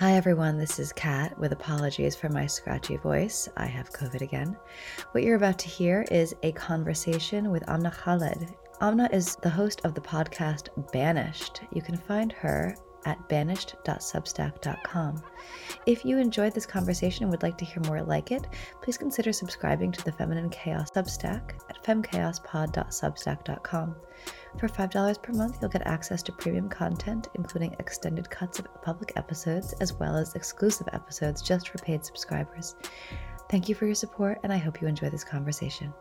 Hi, everyone. This is Kat with apologies for my scratchy voice. I have COVID again. What you're about to hear is a conversation with Amna Khaled. Amna is the host of the podcast Banished. You can find her at banished.substack.com. If you enjoyed this conversation and would like to hear more like it, please consider subscribing to the Feminine Chaos Substack at femchaospod.substack.com. For $5 per month, you'll get access to premium content, including extended cuts of public episodes, as well as exclusive episodes just for paid subscribers. Thank you for your support, and I hope you enjoy this conversation.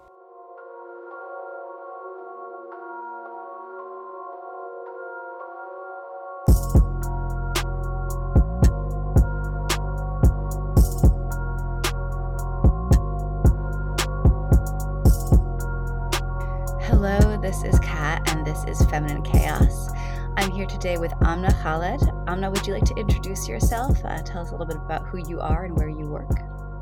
Amna, would you like to introduce yourself? Uh, tell us a little bit about who you are and where you work.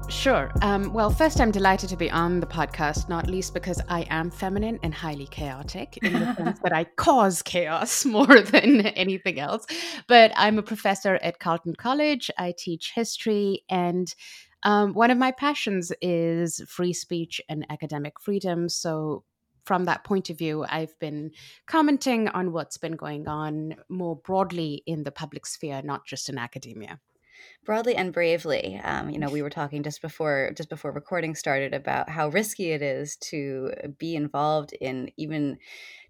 Sure. Um, well, first, I'm delighted to be on the podcast, not least because I am feminine and highly chaotic in the sense that I cause chaos more than anything else. But I'm a professor at Carleton College. I teach history, and um, one of my passions is free speech and academic freedom. So, from that point of view, I've been commenting on what's been going on more broadly in the public sphere, not just in academia. Broadly and bravely um, you know we were talking just before just before recording started about how risky it is to be involved in even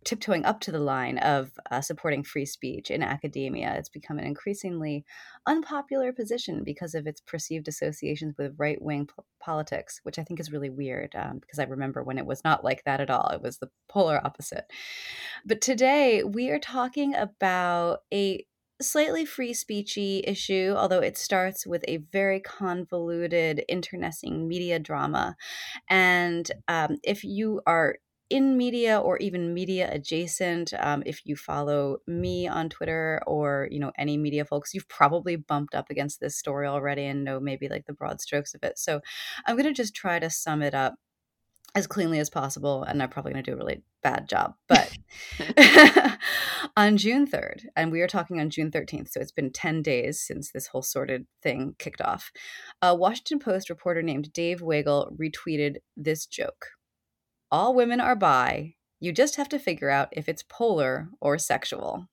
tiptoeing up to the line of uh, supporting free speech in academia. It's become an increasingly unpopular position because of its perceived associations with right wing p- politics, which I think is really weird um, because I remember when it was not like that at all. It was the polar opposite. But today we are talking about a slightly free speechy issue, although it starts with a very convoluted, internecine media drama. And um, if you are in media or even media adjacent um, if you follow me on twitter or you know any media folks you've probably bumped up against this story already and know maybe like the broad strokes of it. So i'm going to just try to sum it up as cleanly as possible and i'm probably going to do a really bad job but on june 3rd and we are talking on june 13th so it's been 10 days since this whole sorted thing kicked off a washington post reporter named dave weigel retweeted this joke all women are bi. You just have to figure out if it's polar or sexual.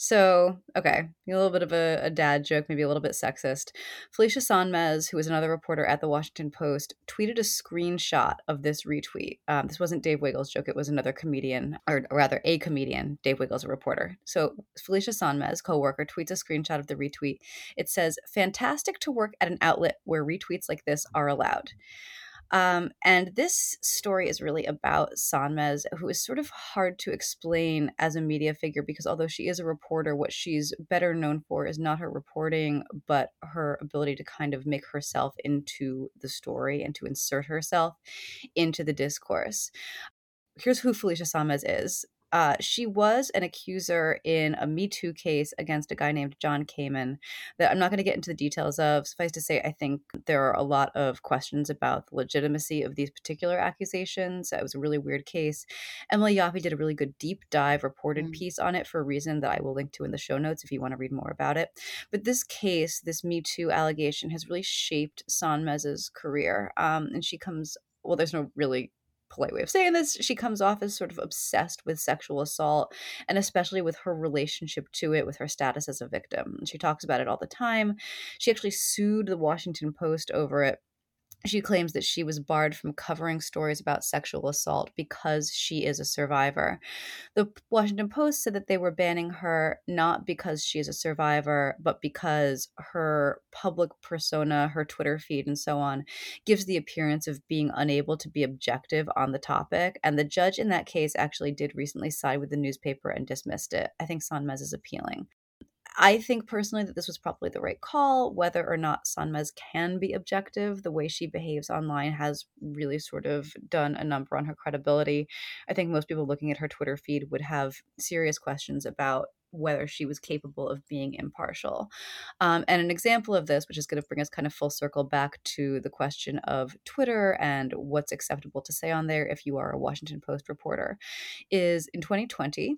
So, okay, a little bit of a, a, dad joke, maybe a little bit sexist. Felicia Sonmez, who was another reporter at the Washington Post, tweeted a screenshot of this retweet. Um, this wasn't Dave Weigel's joke, it was another comedian, or rather, a comedian. Dave Weigel's a reporter. So, Felicia Sonmez, co worker, tweets a screenshot of the retweet. It says, Fantastic to work at an outlet where retweets like this are allowed. Um, and this story is really about Sonmez, who is sort of hard to explain as a media figure because although she is a reporter, what she's better known for is not her reporting, but her ability to kind of make herself into the story and to insert herself into the discourse. Here's who Felicia Sonmez is. Uh, she was an accuser in a Me Too case against a guy named John Kaiman that I'm not going to get into the details of. Suffice to say, I think there are a lot of questions about the legitimacy of these particular accusations. It was a really weird case. Emily Yoffe did a really good deep dive reported mm-hmm. piece on it for a reason that I will link to in the show notes if you want to read more about it. But this case, this Me Too allegation, has really shaped Sonmez's career. Um, and she comes well, there's no really polite way of saying this, she comes off as sort of obsessed with sexual assault and especially with her relationship to it, with her status as a victim. She talks about it all the time. She actually sued the Washington Post over it she claims that she was barred from covering stories about sexual assault because she is a survivor. The Washington Post said that they were banning her not because she is a survivor, but because her public persona, her Twitter feed, and so on gives the appearance of being unable to be objective on the topic. And the judge in that case actually did recently side with the newspaper and dismissed it. I think Sonmez is appealing. I think personally that this was probably the right call. Whether or not Sonmez can be objective, the way she behaves online has really sort of done a number on her credibility. I think most people looking at her Twitter feed would have serious questions about whether she was capable of being impartial. Um, and an example of this, which is going to bring us kind of full circle back to the question of Twitter and what's acceptable to say on there if you are a Washington Post reporter, is in 2020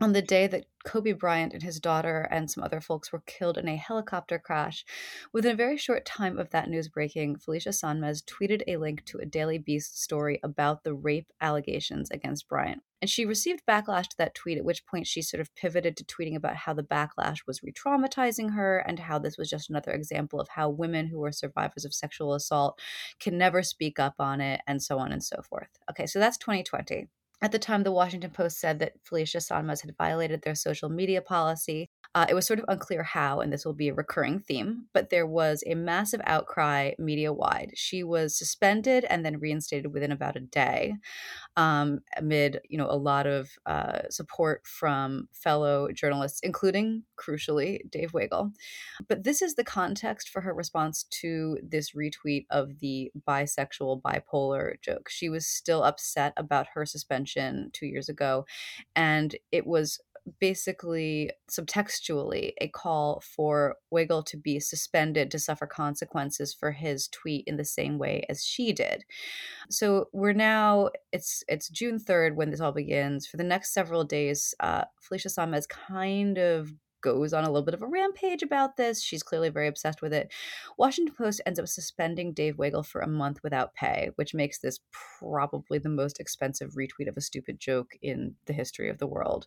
on the day that Kobe Bryant and his daughter and some other folks were killed in a helicopter crash. Within a very short time of that news breaking, Felicia Sonmez tweeted a link to a Daily Beast story about the rape allegations against Bryant. And she received backlash to that tweet, at which point she sort of pivoted to tweeting about how the backlash was re traumatizing her and how this was just another example of how women who are survivors of sexual assault can never speak up on it, and so on and so forth. Okay, so that's 2020. At the time, the Washington Post said that Felicia Sonmez had violated their social media policy. Uh, it was sort of unclear how, and this will be a recurring theme, but there was a massive outcry media wide. She was suspended and then reinstated within about a day um, amid you know a lot of uh, support from fellow journalists, including crucially Dave Weigel. But this is the context for her response to this retweet of the bisexual bipolar joke. She was still upset about her suspension two years ago, and it was basically subtextually a call for Weigel to be suspended to suffer consequences for his tweet in the same way as she did. So we're now it's it's June 3rd when this all begins. For the next several days, uh, Felicia Sonmez kind of goes on a little bit of a rampage about this. She's clearly very obsessed with it. Washington Post ends up suspending Dave Weigel for a month without pay, which makes this probably the most expensive retweet of a stupid joke in the history of the world.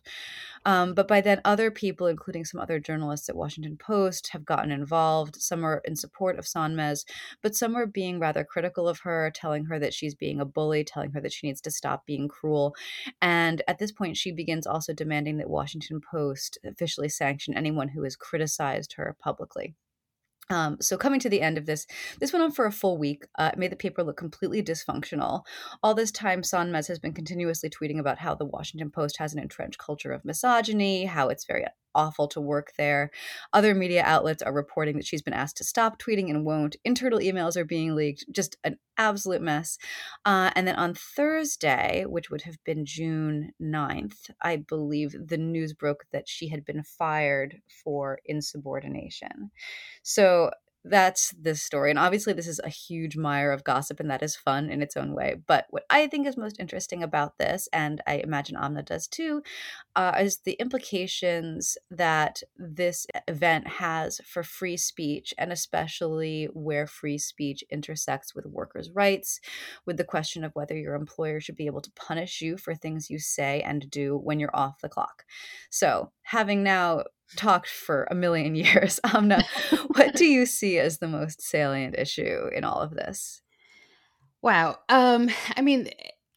Um, but by then, other people, including some other journalists at Washington Post, have gotten involved. Some are in support of Sonmez, but some are being rather critical of her, telling her that she's being a bully, telling her that she needs to stop being cruel. And at this point, she begins also demanding that Washington Post officially sanction anyone who has criticized her publicly. Um, so coming to the end of this, this went on for a full week. Uh, it made the paper look completely dysfunctional. All this time, Sonmez has been continuously tweeting about how the Washington Post has an entrenched culture of misogyny, how it's very awful to work there. Other media outlets are reporting that she's been asked to stop tweeting and won't. Internal emails are being leaked. Just an absolute mess. Uh, and then on Thursday, which would have been June 9th, I believe the news broke that she had been fired for insubordination. So that's this story. And obviously, this is a huge mire of gossip, and that is fun in its own way. But what I think is most interesting about this, and I imagine Amna does too, uh, is the implications that this event has for free speech, and especially where free speech intersects with workers' rights, with the question of whether your employer should be able to punish you for things you say and do when you're off the clock. So, having now talked for a million years. Amna, what do you see as the most salient issue in all of this? Wow. Um, I mean,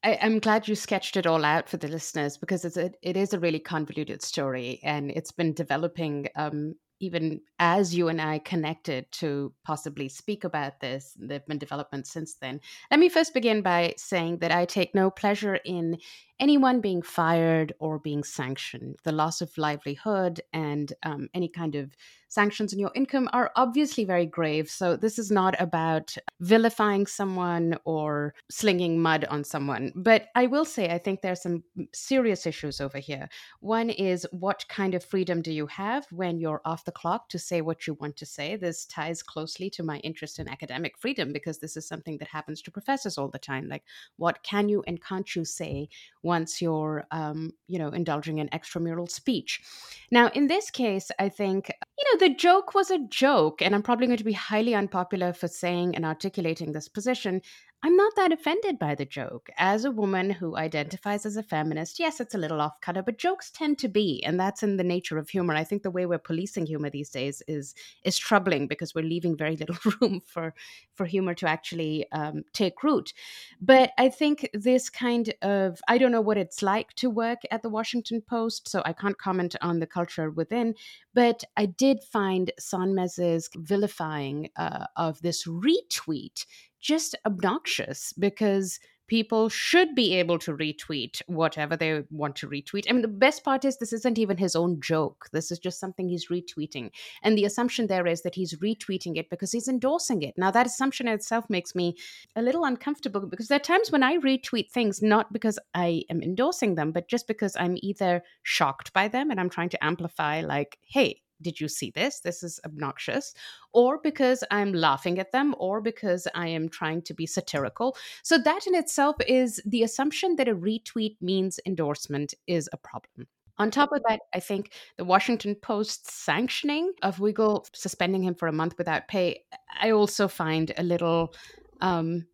I, am glad you sketched it all out for the listeners because it's a, it is a really convoluted story and it's been developing um, even as you and I connected to possibly speak about this. There have been developments since then. Let me first begin by saying that I take no pleasure in anyone being fired or being sanctioned. The loss of livelihood and um, any kind of sanctions on your income are obviously very grave. So this is not about vilifying someone or slinging mud on someone. But I will say, I think there's some serious issues over here. One is what kind of freedom do you have when you're off the clock to say what you want to say? This ties closely to my interest in academic freedom because this is something that happens to professors all the time. Like, what can you and can't you say once you're, um, you know, indulging in extramural speech? Now, in this case, I think, you know, the joke was a joke, and I'm probably going to be highly unpopular for saying and articulating this position. I'm not that offended by the joke. As a woman who identifies as a feminist, yes, it's a little off color, but jokes tend to be, and that's in the nature of humor. I think the way we're policing humor these days is is troubling because we're leaving very little room for for humor to actually um, take root. But I think this kind of I don't know what it's like to work at the Washington Post, so I can't comment on the culture within. But I did find Sonmez's vilifying uh, of this retweet just obnoxious because people should be able to retweet whatever they want to retweet. I mean, the best part is this isn't even his own joke. This is just something he's retweeting. And the assumption there is that he's retweeting it because he's endorsing it. Now, that assumption itself makes me a little uncomfortable because there are times when I retweet things not because I am endorsing them, but just because I'm either shocked by them and I'm trying to amplify, like, hey, did you see this? This is obnoxious. Or because I'm laughing at them, or because I am trying to be satirical. So, that in itself is the assumption that a retweet means endorsement is a problem. On top of that, I think the Washington Post's sanctioning of Weigel, suspending him for a month without pay, I also find a little um,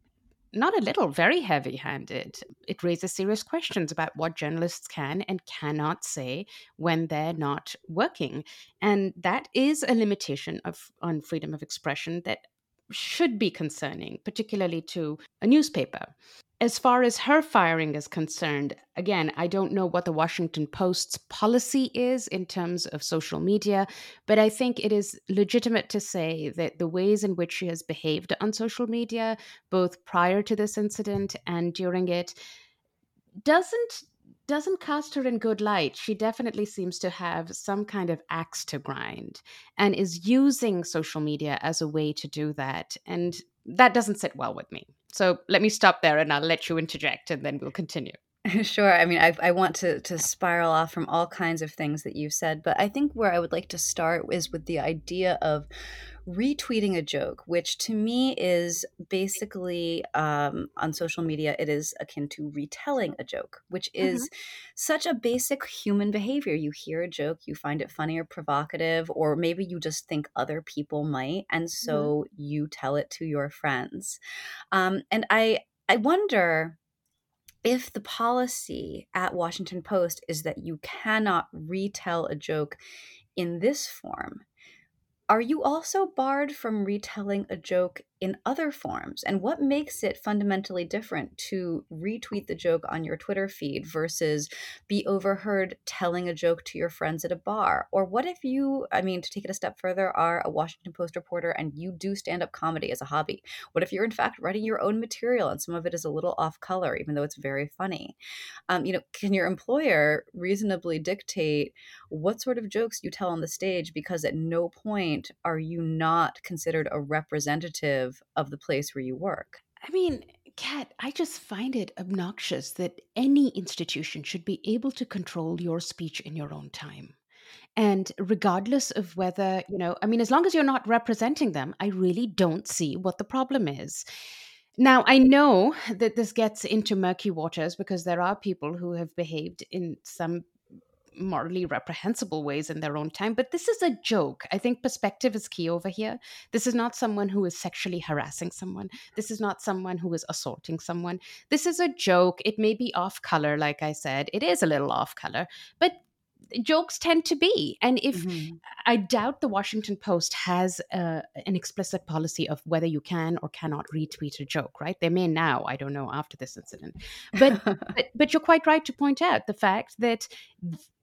not a little, very heavy handed. It raises serious questions about what journalists can and cannot say when they're not working. And that is a limitation of on freedom of expression that should be concerning, particularly to a newspaper. As far as her firing is concerned, again, I don't know what the Washington Post's policy is in terms of social media, but I think it is legitimate to say that the ways in which she has behaved on social media, both prior to this incident and during it, doesn't doesn't cast her in good light. She definitely seems to have some kind of axe to grind and is using social media as a way to do that. And that doesn't sit well with me. So let me stop there and I'll let you interject and then we'll continue. Sure. I mean, I, I want to, to spiral off from all kinds of things that you've said, but I think where I would like to start is with the idea of retweeting a joke, which to me is basically um, on social media, it is akin to retelling a joke, which is mm-hmm. such a basic human behavior. You hear a joke, you find it funny or provocative, or maybe you just think other people might, and mm-hmm. so mm-hmm. you tell it to your friends. Um, and I, I wonder if the policy at Washington Post is that you cannot retell a joke in this form, are you also barred from retelling a joke in other forms? And what makes it fundamentally different to retweet the joke on your Twitter feed versus be overheard telling a joke to your friends at a bar? Or what if you, I mean, to take it a step further, are a Washington Post reporter and you do stand up comedy as a hobby? What if you're, in fact, writing your own material and some of it is a little off color, even though it's very funny? Um, you know, can your employer reasonably dictate what sort of jokes you tell on the stage? Because at no point are you not considered a representative of of the place where you work. I mean, Kat, I just find it obnoxious that any institution should be able to control your speech in your own time. And regardless of whether, you know, I mean, as long as you're not representing them, I really don't see what the problem is. Now, I know that this gets into murky waters because there are people who have behaved in some morally reprehensible ways in their own time. But this is a joke. I think perspective is key over here. This is not someone who is sexually harassing someone. This is not someone who is assaulting someone. This is a joke. It may be off color, like I said. It is a little off color, but jokes tend to be. And if mm-hmm. I doubt the Washington Post has uh, an explicit policy of whether you can or cannot retweet a joke, right? They may now, I don't know, after this incident. But, but, but you're quite right to point out the fact that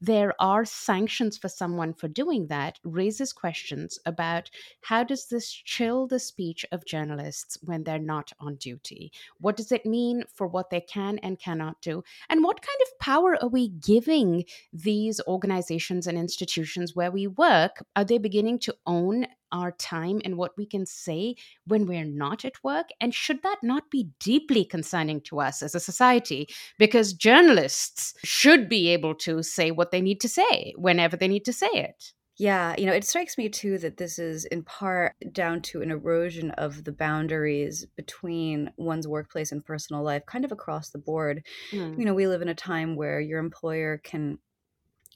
there are sanctions for someone for doing that raises questions about how does this chill the speech of journalists when they're not on duty what does it mean for what they can and cannot do and what kind of power are we giving these organizations and institutions where we work are they beginning to own our time and what we can say when we're not at work? And should that not be deeply concerning to us as a society? Because journalists should be able to say what they need to say whenever they need to say it. Yeah, you know, it strikes me too that this is in part down to an erosion of the boundaries between one's workplace and personal life, kind of across the board. Mm. You know, we live in a time where your employer can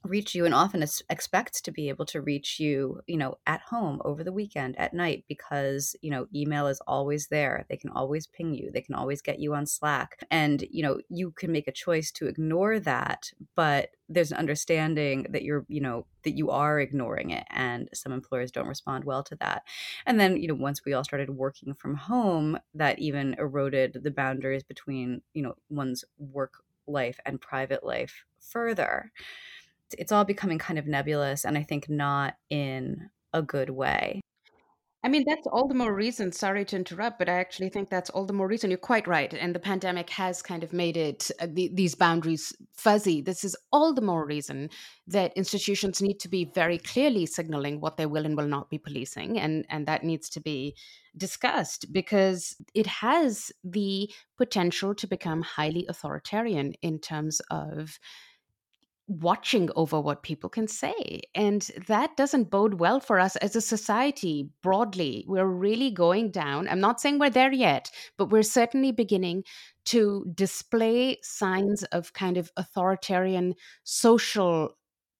reach you and often expects to be able to reach you you know at home over the weekend at night because you know email is always there. They can always ping you. They can always get you on slack. And you know you can make a choice to ignore that but there's an understanding that you're you know that you are ignoring it and some employers don't respond well to that. And then you know once we all started working from home that even eroded the boundaries between you know one's work life and private life further it's all becoming kind of nebulous and I think not in a good way. I mean, that's all the more reason. Sorry to interrupt, but I actually think that's all the more reason. You're quite right. And the pandemic has kind of made it, uh, the, these boundaries fuzzy. This is all the more reason that institutions need to be very clearly signaling what they will and will not be policing. And, and that needs to be discussed because it has the potential to become highly authoritarian in terms of watching over what people can say. And that doesn't bode well for us as a society broadly. We're really going down. I'm not saying we're there yet, but we're certainly beginning to display signs of kind of authoritarian social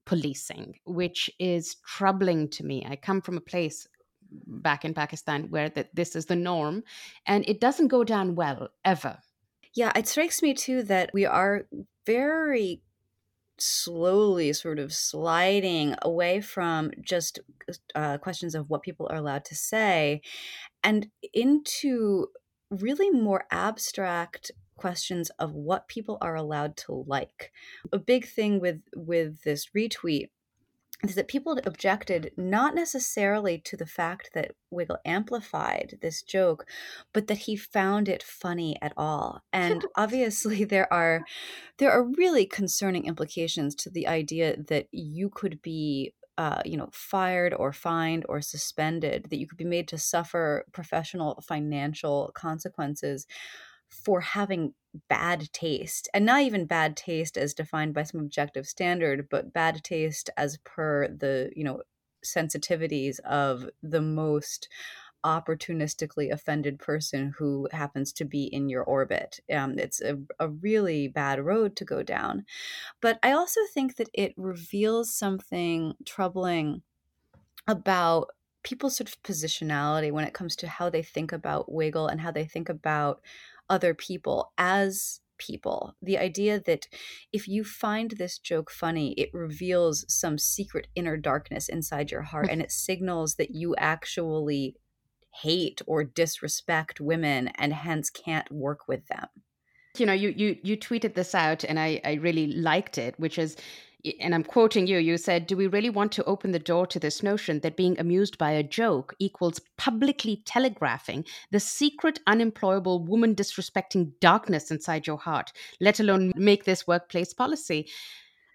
policing, which is troubling to me. I come from a place back in Pakistan where that this is the norm and it doesn't go down well ever. Yeah, it strikes me too that we are very slowly sort of sliding away from just uh, questions of what people are allowed to say and into really more abstract questions of what people are allowed to like. A big thing with with this retweet is that people objected not necessarily to the fact that Weigel amplified this joke, but that he found it funny at all. And obviously there are there are really concerning implications to the idea that you could be uh, you know, fired or fined or suspended, that you could be made to suffer professional financial consequences for having bad taste and not even bad taste as defined by some objective standard but bad taste as per the you know sensitivities of the most opportunistically offended person who happens to be in your orbit. Um, it's a, a really bad road to go down. But I also think that it reveals something troubling about people's sort of positionality when it comes to how they think about Weigel and how they think about other people as people. The idea that if you find this joke funny, it reveals some secret inner darkness inside your heart and it signals that you actually hate or disrespect women and hence can't work with them. You know, you you you tweeted this out and I I really liked it, which is and I'm quoting you, you said, Do we really want to open the door to this notion that being amused by a joke equals publicly telegraphing the secret, unemployable, woman disrespecting darkness inside your heart, let alone make this workplace policy?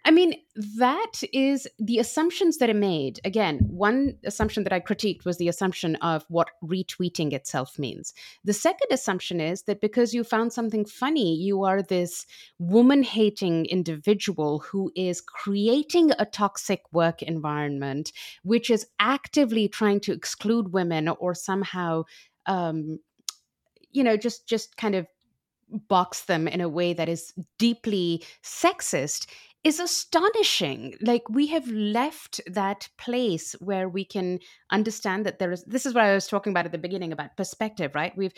I mean, that is the assumptions that are made. Again, one assumption that I critiqued was the assumption of what retweeting itself means. The second assumption is that because you found something funny, you are this woman hating individual who is creating a toxic work environment, which is actively trying to exclude women or somehow. Um, you know just just kind of box them in a way that is deeply sexist is astonishing. Like we have left that place where we can understand that there is this is what I was talking about at the beginning about perspective, right? We've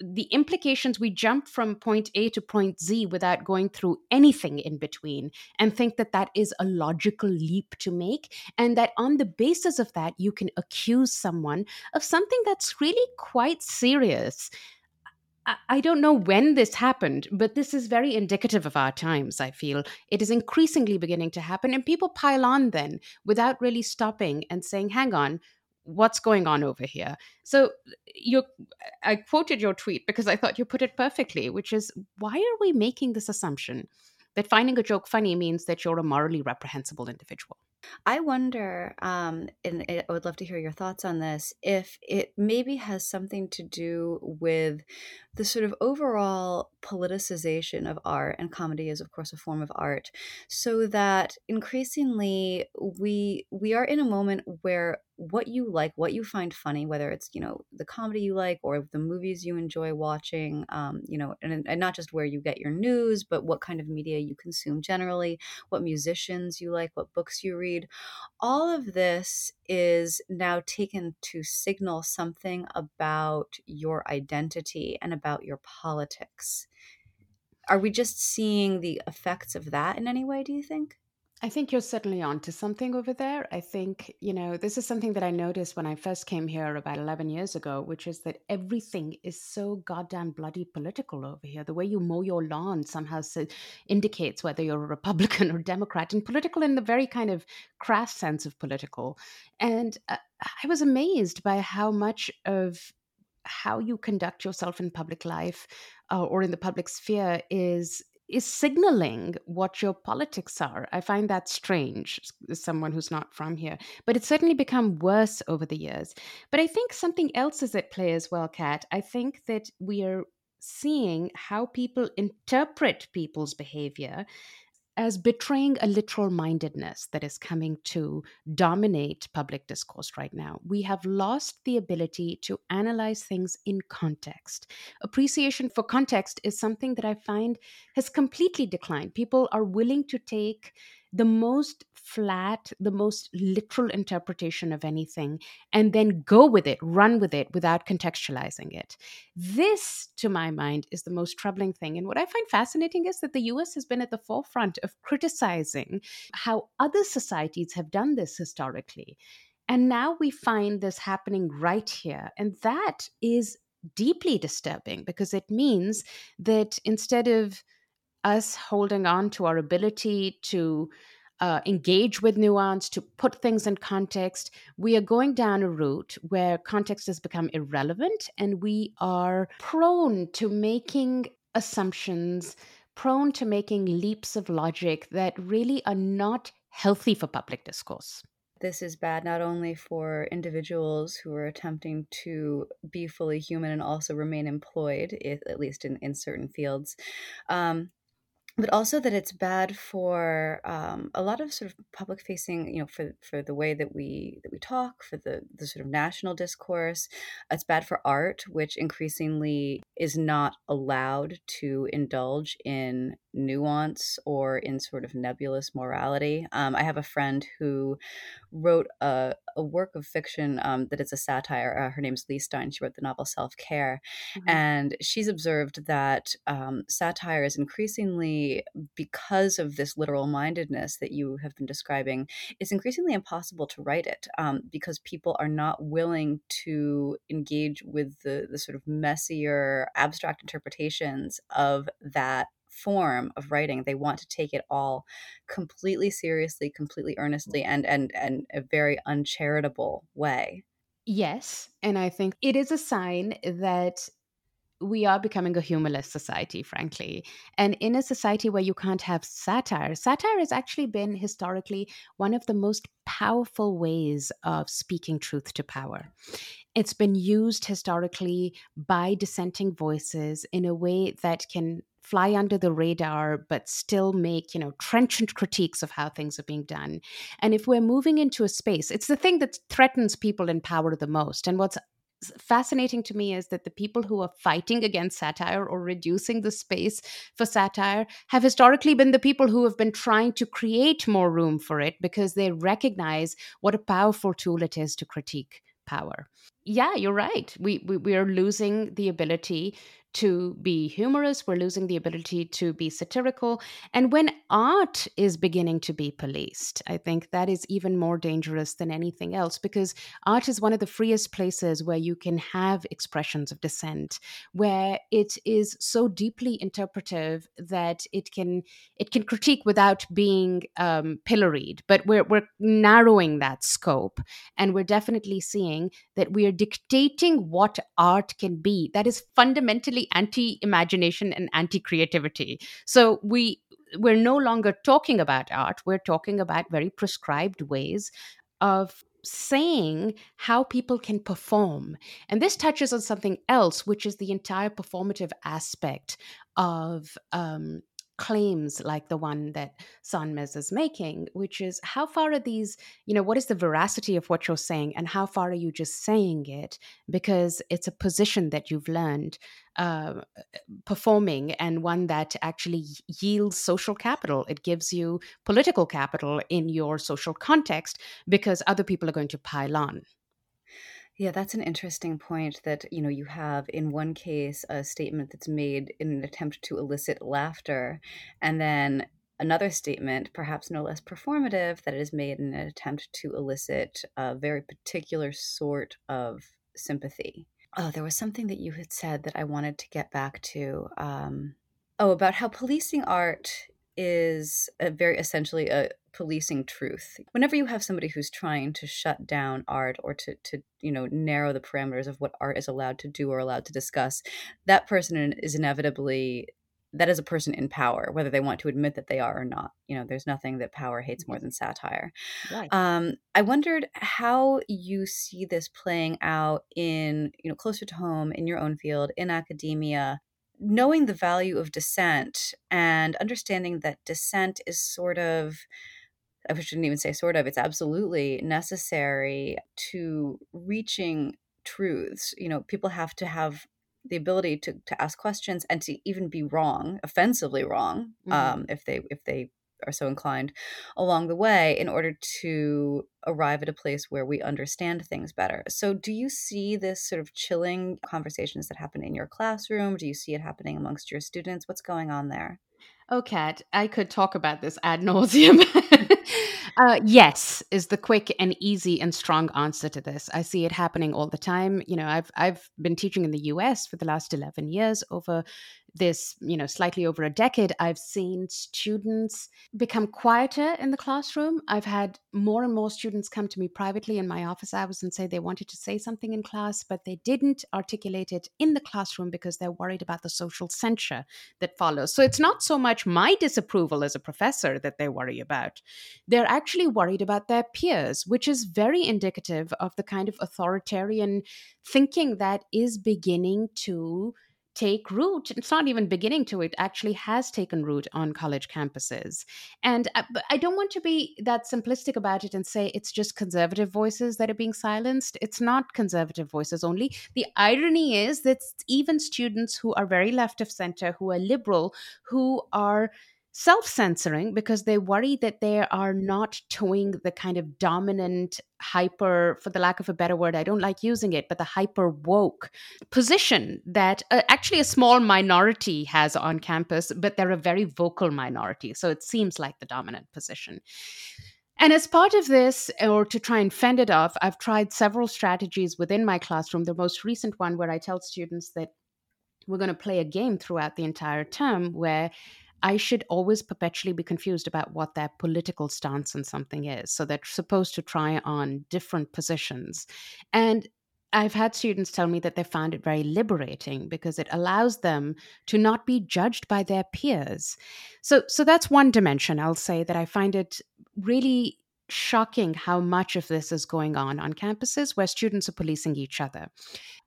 the implications we jump from point A to point Z without going through anything in between and think that that is a logical leap to make and that on the basis of that you can accuse someone of something that's really quite serious I don't know when this happened, but this is very indicative of our times, I feel. It is increasingly beginning to happen, and people pile on then without really stopping and saying, hang on, what's going on over here? So you I quoted your tweet because I thought you put it perfectly, which is why are we making this assumption that finding a joke funny means that you're a morally reprehensible individual? I wonder, um, and I would love to hear your thoughts on this, if it maybe has something to do with the sort of overall politicization of art, and comedy is, of course, a form of art, so that increasingly we we are in a moment where what you like, what you find funny, whether it's you know the comedy you like or the movies you enjoy watching, um, you know, and, and not just where you get your news, but what kind of media you consume generally, what musicians you like, what books you read. All of this is now taken to signal something about your identity and about your politics. Are we just seeing the effects of that in any way? Do you think? I think you're certainly on to something over there. I think, you know, this is something that I noticed when I first came here about 11 years ago, which is that everything is so goddamn bloody political over here. The way you mow your lawn somehow so indicates whether you're a Republican or Democrat, and political in the very kind of crass sense of political. And uh, I was amazed by how much of how you conduct yourself in public life uh, or in the public sphere is is signaling what your politics are. I find that strange someone who's not from here. But it's certainly become worse over the years. But I think something else is at play as well, Kat. I think that we are seeing how people interpret people's behavior as betraying a literal mindedness that is coming to dominate public discourse right now. We have lost the ability to analyze things in context. Appreciation for context is something that I find has completely declined. People are willing to take the most flat, the most literal interpretation of anything, and then go with it, run with it without contextualizing it. This, to my mind, is the most troubling thing. And what I find fascinating is that the US has been at the forefront of criticizing how other societies have done this historically. And now we find this happening right here. And that is deeply disturbing because it means that instead of us holding on to our ability to uh, engage with nuance, to put things in context, we are going down a route where context has become irrelevant and we are prone to making assumptions, prone to making leaps of logic that really are not healthy for public discourse. This is bad not only for individuals who are attempting to be fully human and also remain employed, at least in, in certain fields, um, but also that it's bad for um, a lot of sort of public facing you know for for the way that we that we talk for the the sort of national discourse. It's bad for art which increasingly is not allowed to indulge in nuance or in sort of nebulous morality um, i have a friend who wrote a, a work of fiction um, that is a satire. Uh, her name's Leigh Stein. She wrote the novel Self Care. Mm-hmm. And she's observed that um, satire is increasingly, because of this literal mindedness that you have been describing, it's increasingly impossible to write it um, because people are not willing to engage with the, the sort of messier, abstract interpretations of that form of writing they want to take it all completely seriously completely earnestly and and and a very uncharitable way yes and i think it is a sign that we are becoming a humorless society, frankly. And in a society where you can't have satire, satire has actually been historically one of the most powerful ways of speaking truth to power. It's been used historically by dissenting voices in a way that can fly under the radar but still make you know trenchant critiques of how things are being done and if we're moving into a space it's the thing that threatens people in power the most and what's fascinating to me is that the people who are fighting against satire or reducing the space for satire have historically been the people who have been trying to create more room for it because they recognize what a powerful tool it is to critique power. Yeah, you're right. We, we we are losing the ability to be humorous, we're losing the ability to be satirical. And when art is beginning to be policed, I think that is even more dangerous than anything else because art is one of the freest places where you can have expressions of dissent, where it is so deeply interpretive that it can it can critique without being um, pilloried. But we're we're narrowing that scope, and we're definitely seeing that we are dictating what art can be. That is fundamentally anti imagination and anti creativity. So we we're no longer talking about art we're talking about very prescribed ways of saying how people can perform. And this touches on something else, which is the entire performative aspect of um, claims like the one that Sonmez is making, which is how far are these, you know, what is the veracity of what you're saying and how far are you just saying it because it's a position that you've learned uh, performing and one that actually yields social capital. It gives you political capital in your social context because other people are going to pile on. Yeah, that's an interesting point that, you know, you have in one case a statement that's made in an attempt to elicit laughter, and then another statement, perhaps no less performative, that is made in an attempt to elicit a very particular sort of sympathy. Oh, there was something that you had said that I wanted to get back to. Um, oh, about how policing art is a very essentially a policing truth. Whenever you have somebody who's trying to shut down art or to to you know narrow the parameters of what art is allowed to do or allowed to discuss, that person is inevitably that is a person in power, whether they want to admit that they are or not. You know, there's nothing that power hates more than satire. Right. Um, I wondered how you see this playing out in, you know, closer to home, in your own field, in academia, knowing the value of dissent and understanding that dissent is sort of I shouldn't even say sort of, it's absolutely necessary to reaching truths. You know, people have to have the ability to, to ask questions and to even be wrong, offensively wrong, mm-hmm. um, if they if they are so inclined along the way in order to arrive at a place where we understand things better. So, do you see this sort of chilling conversations that happen in your classroom? Do you see it happening amongst your students? What's going on there? Oh, Kat, I could talk about this ad nauseum. uh, yes, is the quick and easy and strong answer to this. I see it happening all the time. You know, I've I've been teaching in the U.S. for the last eleven years. Over this, you know, slightly over a decade, I've seen students become quieter in the classroom. I've had more and more students come to me privately in my office hours and say they wanted to say something in class, but they didn't articulate it in the classroom because they're worried about the social censure that follows. So it's not so much my disapproval as a professor that they worry about. They're actually worried about their peers, which is very indicative of the kind of authoritarian thinking that is beginning to take root. It's not even beginning to, it actually has taken root on college campuses. And uh, I don't want to be that simplistic about it and say it's just conservative voices that are being silenced. It's not conservative voices only. The irony is that even students who are very left of center, who are liberal, who are self censoring because they worry that they are not toeing the kind of dominant, hyper, for the lack of a better word, I don't like using it, but the hyper woke position that uh, actually a small minority has on campus, but they're a very vocal minority. So it seems like the dominant position. And as part of this, or to try and fend it off, I've tried several strategies within my classroom. The most recent one, where I tell students that we're going to play a game throughout the entire term where I should always perpetually be confused about what their political stance on something is. So they're supposed to try on different positions. And I've had students tell me that they found it very liberating because it allows them to not be judged by their peers. So so that's one dimension I'll say that I find it really shocking how much of this is going on on campuses where students are policing each other.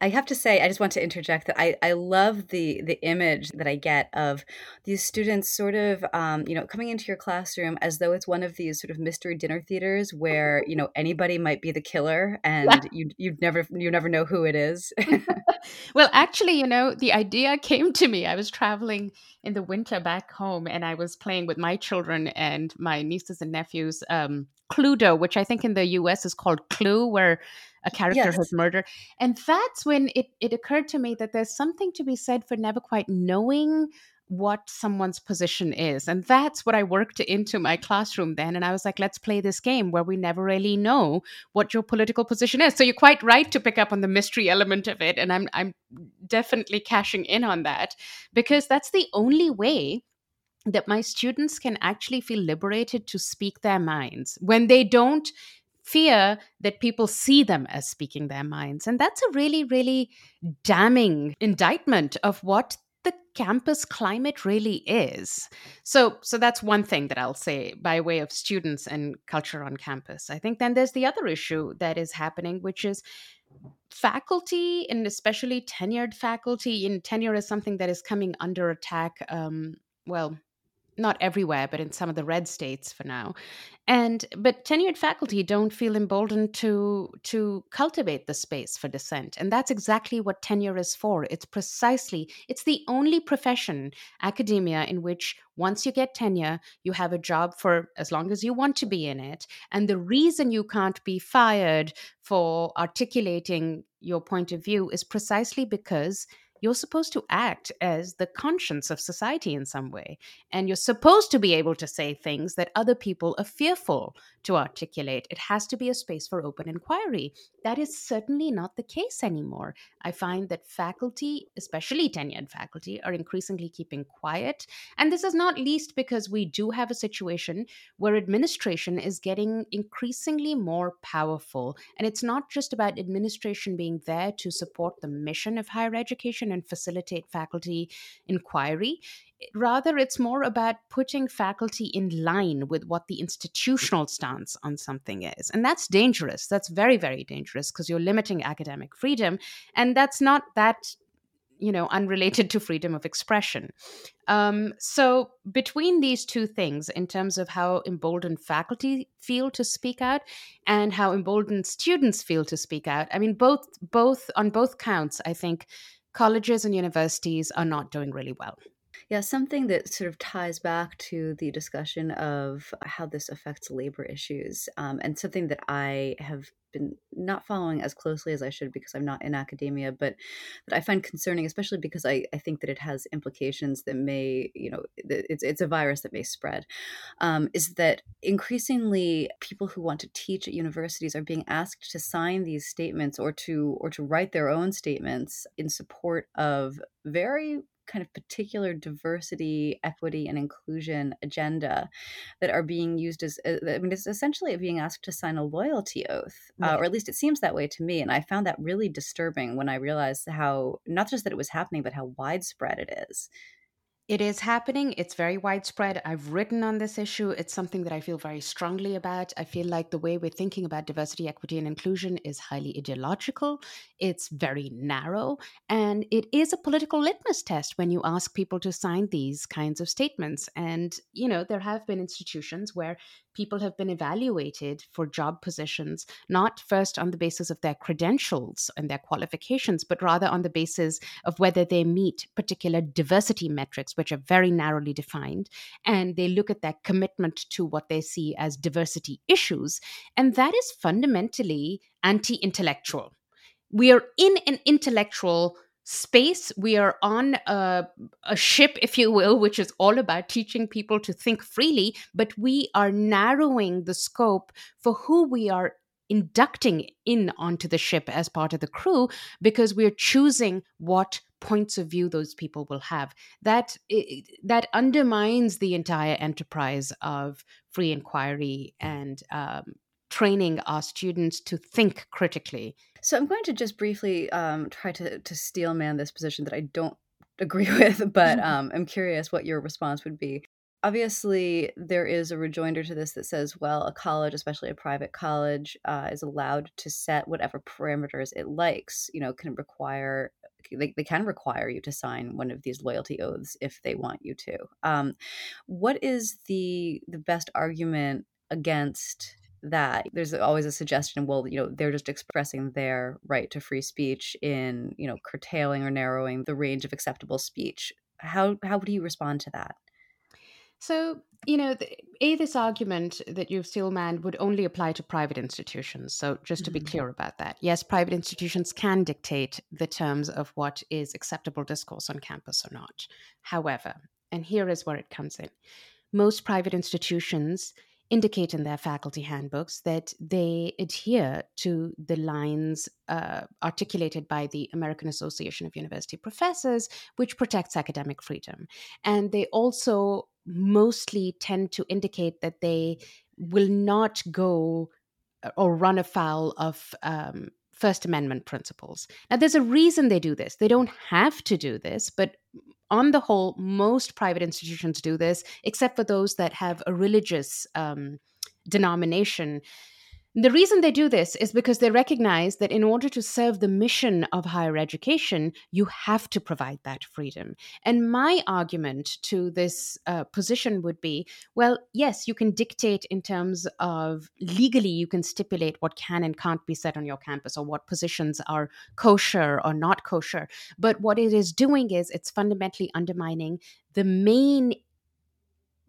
I have to say, I just want to interject that I, I love the the image that I get of these students sort of um, you know coming into your classroom as though it's one of these sort of mystery dinner theaters where you know anybody might be the killer and you you never you never know who it is. well, actually, you know, the idea came to me. I was traveling in the winter back home and I was playing with my children and my nieces and nephews um, Cluedo, which I think in the US is called Clue, where a character yes. has murdered. And that's when it, it occurred to me that there's something to be said for never quite knowing what someone's position is. And that's what I worked into my classroom then. And I was like, let's play this game where we never really know what your political position is. So you're quite right to pick up on the mystery element of it. And I'm I'm definitely cashing in on that because that's the only way that my students can actually feel liberated to speak their minds when they don't fear that people see them as speaking their minds. And that's a really, really damning indictment of what campus climate really is. So so that's one thing that I'll say by way of students and culture on campus. I think then there's the other issue that is happening which is faculty and especially tenured faculty in tenure is something that is coming under attack um, well not everywhere, but in some of the red states for now. And but tenured faculty don't feel emboldened to to cultivate the space for dissent. And that's exactly what tenure is for. It's precisely it's the only profession, academia, in which once you get tenure, you have a job for as long as you want to be in it. And the reason you can't be fired for articulating your point of view is precisely because you're supposed to act as the conscience of society in some way. And you're supposed to be able to say things that other people are fearful to articulate. It has to be a space for open inquiry. That is certainly not the case anymore. I find that faculty, especially tenured faculty, are increasingly keeping quiet. And this is not least because we do have a situation where administration is getting increasingly more powerful. And it's not just about administration being there to support the mission of higher education and facilitate faculty inquiry. Rather it's more about putting faculty in line with what the institutional stance on something is. And that's dangerous. That's very very dangerous because you're limiting academic freedom and that's not that you know unrelated to freedom of expression. Um, so between these two things in terms of how emboldened faculty feel to speak out and how emboldened students feel to speak out i mean both both on both counts i think colleges and universities are not doing really well Yeah, something that sort of ties back to the discussion of how this affects labor issues, um, and something that I have been not following as closely as I should because I'm not in academia, but that I find concerning, especially because I, I think that it has implications that may, you know, it's, it's a virus that may spread, um, is that increasingly people who want to teach at universities are being asked to sign these statements or to or to write their own statements in support of very kind of particular diversity, equity, and inclusion agenda that are being used as, uh, I mean, it's essentially being asked to sign a loyalty oath, uh, or at least it seems that way to me. And I found that really disturbing when I realized how, not just that it was happening, but how widespread it is. It is happening. It's very widespread. I've written on this issue. It's something that I feel very strongly about. I feel like the way we're thinking about diversity, equity, and inclusion is highly ideological. It's very narrow. And it is a political litmus test when you ask people to sign these kinds of statements. And, you know, there have been institutions where people have been evaluated for job positions, not first on the basis of their credentials and their qualifications, but rather on the basis of whether they meet particular diversity metrics, which are very narrowly defined. And they look at their commitment to what they see as diversity issues. And that is fundamentally anti intellectual. We are in an intellectual space. We are on a, a, ship, if you will, which is all about teaching people to think freely, but we are narrowing the scope for who we are inducting in onto the ship as part of the crew because we're choosing what points of view those people will have that that undermines the entire enterprise of free inquiry and um, training our students to think critically. So I'm going to just briefly um, try to to steelman this position that I don't agree with, but um, I'm curious what your response would be. Obviously, there is a rejoinder to this that says, well, a college, especially a private college, uh, is allowed to set whatever parameters it likes. You know, can require they, they can require you to sign one of these loyalty oaths if they want you to. Um, what is the the best argument against that there's always a suggestion well you know they're just expressing their right to free speech in you know curtailing or narrowing the range of acceptable speech. How how would you respond to that? So you know a this argument that you've steelmanned would only apply to private institutions. So just to mm-hmm. be clear about that yes private institutions can dictate the terms of what is acceptable discourse on campus or not. However and here is where it comes in. Most private institutions indicate in their faculty handbooks that they adhere to the lines uh, articulated by the American Association of University Professors, which protects academic freedom. And they also mostly tend to indicate that they will not go uh, or run afoul of um, First Amendment principles. Now, there's a reason they do this. They don't have to do this, but on the whole, most private institutions do this, except for those that have a religious um, denomination the reason they do this is because they recognize that in order to serve the mission of higher education, you have to provide that freedom. And my argument to this uh, position would be well, yes, you can dictate in terms of legally, you can stipulate what can and can't be said on your campus or what positions are kosher or not kosher. But what it is doing is it's fundamentally undermining the main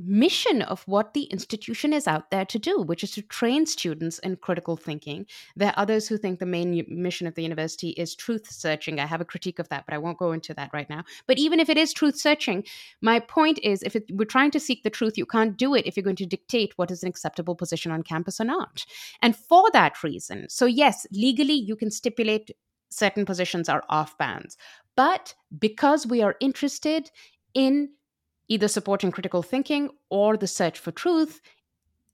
mission of what the institution is out there to do, which is to train students in critical thinking. There are others who think the main mission of the university is truth searching. I have a critique of that, but I won't go into that right now. But even if it is truth searching, my point is if it, we're trying to seek the truth, you can't do it if you're going to dictate what is an acceptable position on campus or not. And for that reason, so yes, legally you can stipulate certain positions are off bounds. But because we are interested in either supporting critical thinking or the search for truth,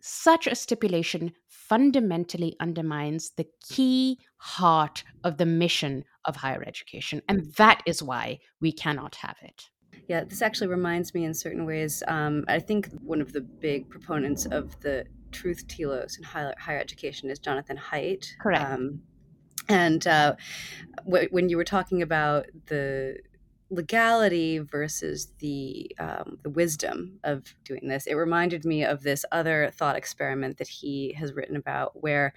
such a stipulation fundamentally undermines the key heart of the mission of higher education. And that is why we cannot have it. Yeah, this actually reminds me in certain ways. Um, I think one of the big proponents of the truth telos in higher, higher education is Jonathan Haidt. Correct. Um, and uh, w- when you were talking about the legality versus the um, the wisdom of doing this. It reminded me of this other thought experiment that he has written about, where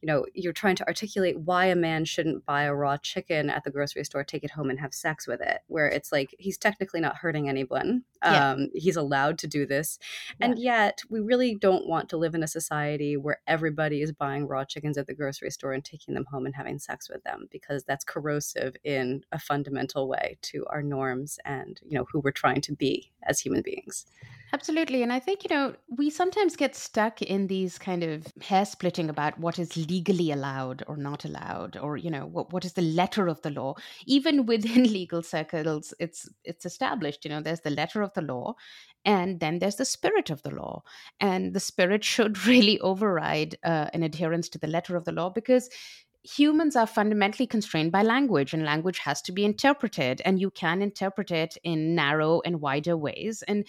you know you're trying to articulate why a man shouldn't buy a raw chicken at the grocery store, take it home, and have sex with it. Where it's like he's technically not hurting anyone, Yeah. Um, he's allowed to do this. Yeah. And yet, we really don't want to live in a society where everybody is buying raw chickens at the grocery store and taking them home and having sex with them because that's corrosive in a fundamental way to our norms and, you know, who we're trying to be as human beings. Absolutely. And I think, you know, we sometimes get stuck in these kind of hair splitting about what is legally allowed or not allowed, or, you know, what, what is the letter of the law. Even within legal circles, it's it's established, you know, there's the letter of the law and then there's the spirit of the law. And the spirit should really override uh, an adherence to the letter of the law because humans are fundamentally constrained by language and language has to be interpreted and you can interpret it in narrow and wider ways and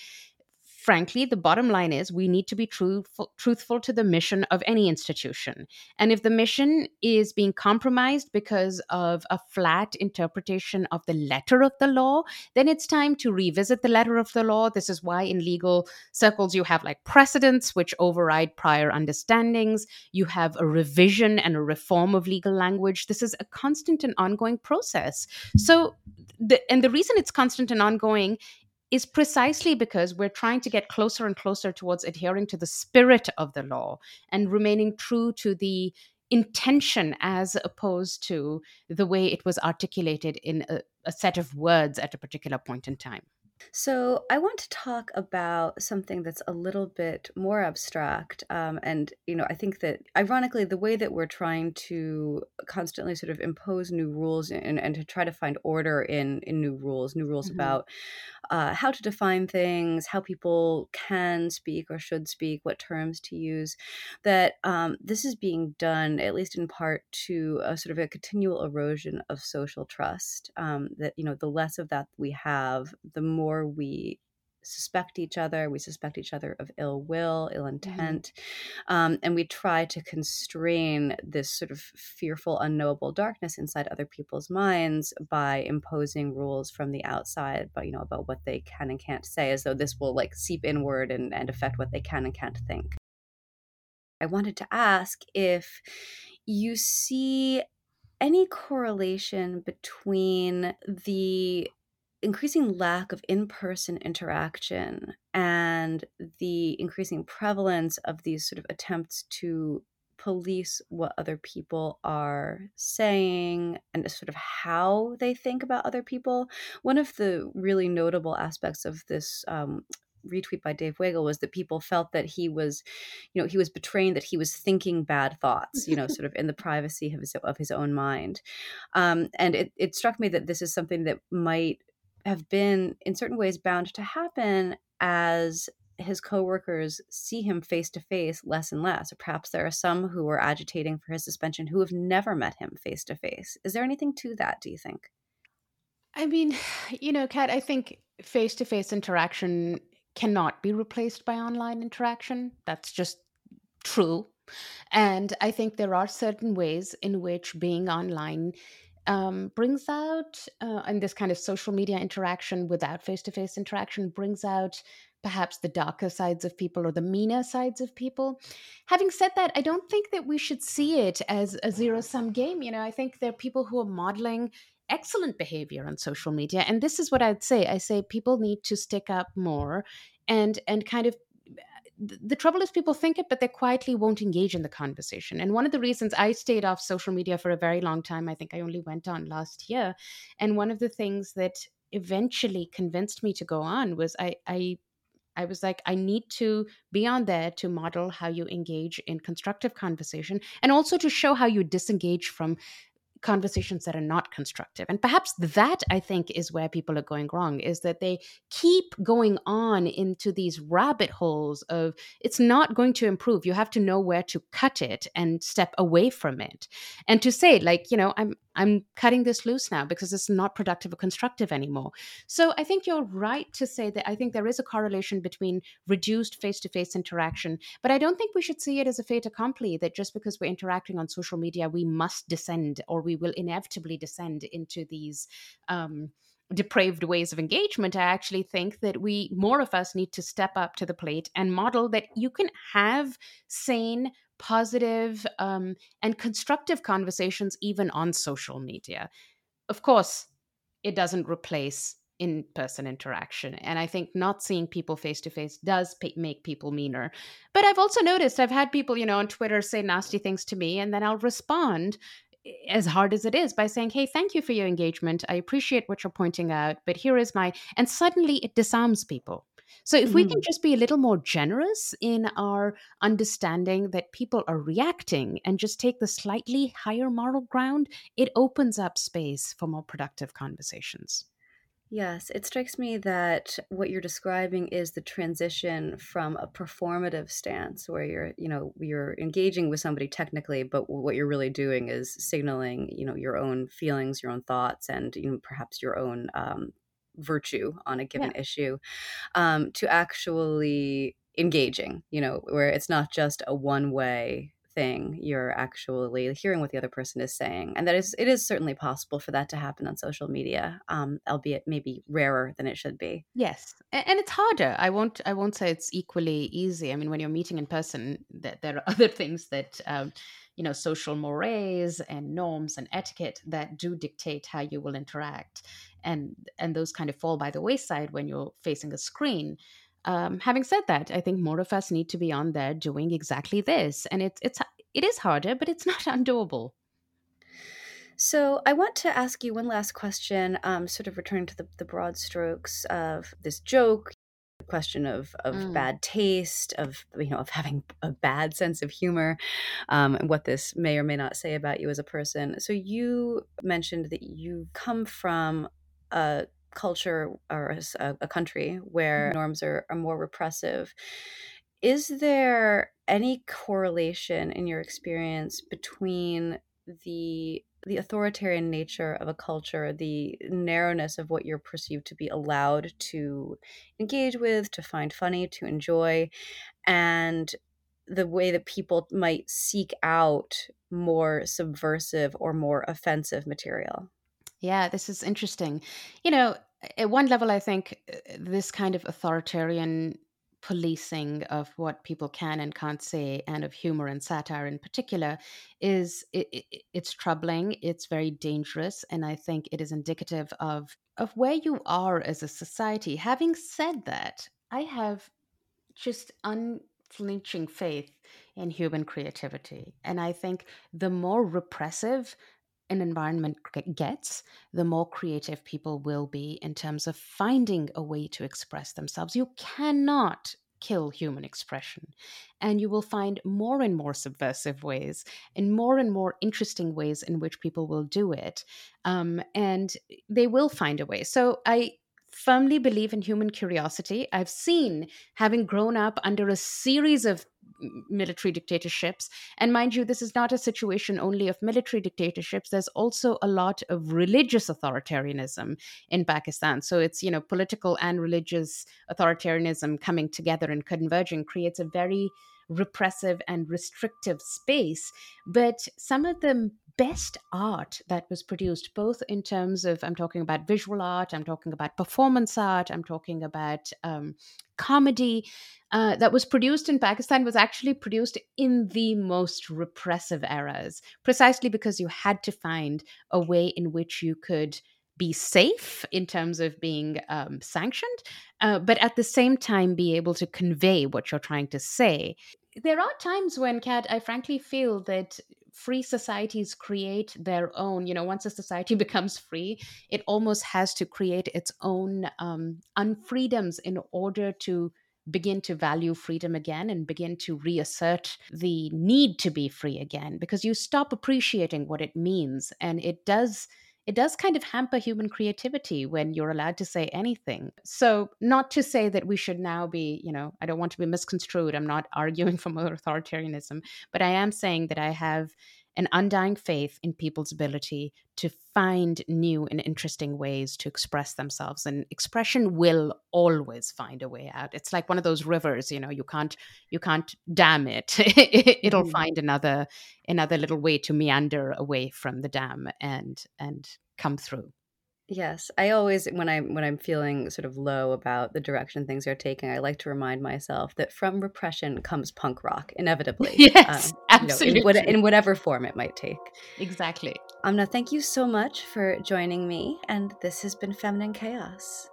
frankly, the bottom line is we need to be truthful, truthful to the mission of any institution. And if the mission is being compromised because of a flat interpretation of the letter of the law, then it's time to revisit the letter of the law. This is why in legal circles you have like precedents which override prior understandings. You have a revision and a reform of legal language. This is a constant and ongoing process. So, the, and the reason it's constant and ongoing is precisely because we're trying to get closer and closer towards adhering to the spirit of the law and remaining true to the intention as opposed to the way it was articulated in a, a set of words at a particular point in time. So, I want to talk about something that's a little bit more abstract. Um, and, you know, I think that ironically, the way that we're trying to constantly sort of impose new rules and, and to try to find order in, in new rules, new rules mm-hmm. about uh, how to define things, how people can speak or should speak, what terms to use, that um, this is being done, at least in part, to a sort of a continual erosion of social trust. Um, that, you know, the less of that we have, the more we suspect each other. We suspect each other of ill will, ill mm-hmm. intent. Mm-hmm. Um, and we try to constrain this sort of fearful, unknowable darkness inside other people's minds by imposing rules from the outside, but you know, about what they can and can't say, as though this will like seep inward and, and affect what they can and can't think. I wanted to ask if you see any correlation between the increasing lack of in-person interaction and the increasing prevalence of these sort of attempts to police what other people are saying and sort of how they think about other people. One of the really notable aspects of this um, retweet by Dave Weigel was that people felt that he was, you know, he was betraying that he was thinking bad thoughts, you know, sort of in the privacy of his, of his own mind. Um, and it, it struck me that this is something that might have been in certain ways bound to happen as his coworkers see him face to face less and less. Perhaps there are some who are agitating for his suspension who have never met him face to face. Is there anything to that do you think? I mean you know kat i think face to face interaction cannot be replaced by online interaction. That's just true. And i think there are certain ways in which being online um, brings out, uh, and this kind of social media interaction without face to face interaction brings out perhaps the darker sides of people or the meaner sides of people. Having said that, I don't think that we should see it as a zero sum game. You know, I think there are people who are modeling excellent behavior on social media and this is what i'd say i say people need to stick up more and and kind of the trouble is people think it but they quietly won't engage in the conversation. And one of the reasons i stayed off social media for a very long time i think i only went on last year and one of the things that eventually convinced me to go on was i i I was like, I need to be on there to model how you engage in constructive conversation and also to show how you disengage from conversations that are not constructive. And perhaps that i think is where people are going wrong is that they keep going on into these rabbit holes of it's not going to improve. You have to know where to cut it and step away from it. And to say like you know i'm i'm cutting this loose now because it's not productive or constructive anymore. So i think you're right to say that i think there is a correlation between reduced face-to-face interaction but i don't think we should see it as a fait accompli that just because we're interacting on social media we must descend or we will inevitably descend into these um, depraved ways of engagement, I actually think that we, more of us, need to step up to the plate and model that you can have sane, positive, um, and constructive conversations even on social media. Of course, it doesn't replace in person interaction. And I think not seeing people face to face does pay- make people meaner. But I've also noticed I've had people, you know, on Twitter say nasty things to me, and then I'll respond eh, as hard as it is by saying, Hey, thank you for your engagement. I appreciate what you're pointing out, but here is my. And suddenly it disarms people. So if mm-hmm. we can mm-hmm. just be a little more generous in our understanding that people are reacting and just take the slightly higher moral ground, it opens up space for more productive conversations. Yes, it strikes me that what you're describing is the transition from a performative stance where you're, you know, you're engaging with somebody technically, but what you're really doing is signaling, you know, your own feelings, your own thoughts, and you know, perhaps your own um, virtue on a given yeah. issue, um, to actually engaging, you know, where it's not just a one way thing you're actually hearing what the other person is saying and that is it is certainly possible for that to happen on social media um, albeit maybe rarer than it should be. Yes and it's harder. I won't i won't say it's equally easy. I mean when you're meeting in person that there are other things that um, you know social mores and norms and etiquette that do dictate how you will interact and and those kind of fall by the wayside when you're facing a screen um, having said that, I think more of us need to be on there doing exactly this, and it's it's it is harder, but it's not undoable. So I want to ask you one last question, um, sort of returning to the, the broad strokes of this joke, the question of of mm. bad taste, of you know of having a bad sense of humor, um, and what this may or may not say about you as a person. So you mentioned that you come from a culture or a, a country where mm-hmm. norms are, are more repressive. Is there any correlation in your experience between the the authoritarian nature of a culture, the narrowness of what you're perceived to be allowed to engage with, to find funny, to enjoy, and the way that people might seek out more subversive or more offensive material? Yeah, this is interesting. You know, at one level, I think uh, this kind of authoritarian policing of what people can and can't say and of humor and satire in particular is it, it, it's troubling it's very dangerous and i think it is indicative of of where you are as a society. Having said that i have just unflinching faith in human creativity and i think the more repressive an environment gets, the more creative people will be in terms of finding a way to express themselves. You cannot kill human expression. And you will find more and more subversive ways and more and more interesting ways in which people will do it. Um, and they will find a way. So I firmly believe in human curiosity. I've seen, having grown up under a series of military dictatorships. And mind you, this is not a situation only of military dictatorships. There's also a lot of religious authoritarianism in Pakistan. So it's, you know, political and religious authoritarianism coming together and converging creates a very repressive and restrictive space. But some of the best art that was produced, both in terms of, I'm talking about visual art, I'm talking about performance art, I'm talking about um, comedy, uh, that was produced in Pakistan was actually produced in the most repressive eras, precisely because you had to find a way in which you could be safe in terms of being um, sanctioned, uh, but at the same time be able to convey what you're trying to say. There are times when, Kat, I frankly feel that free societies create their own you know once a society becomes free it almost has to create its own um, unfreedoms in order to begin to value freedom again and begin to reassert the need to be free again because you stop appreciating what it means and it does it does kind of hamper human creativity when you're allowed to say anything. So, not to say that we should now be, you know, I don't want to be misconstrued. I'm not arguing for more authoritarianism, but I am saying that I have an undying faith in people's ability to find new and interesting ways to express themselves and expression will always find a way out it's like one of those rivers you know you can't you can't dam it it'll mm-hmm. find another another little way to meander away from the dam and and come through Yes, I always when I when I'm feeling sort of low about the direction things are taking, I like to remind myself that from repression comes punk rock inevitably. Yes, um, Absolutely. in, what, in whatever form it might take. Exactly. Amna, thank you so much for joining me. And this has been Feminine Chaos.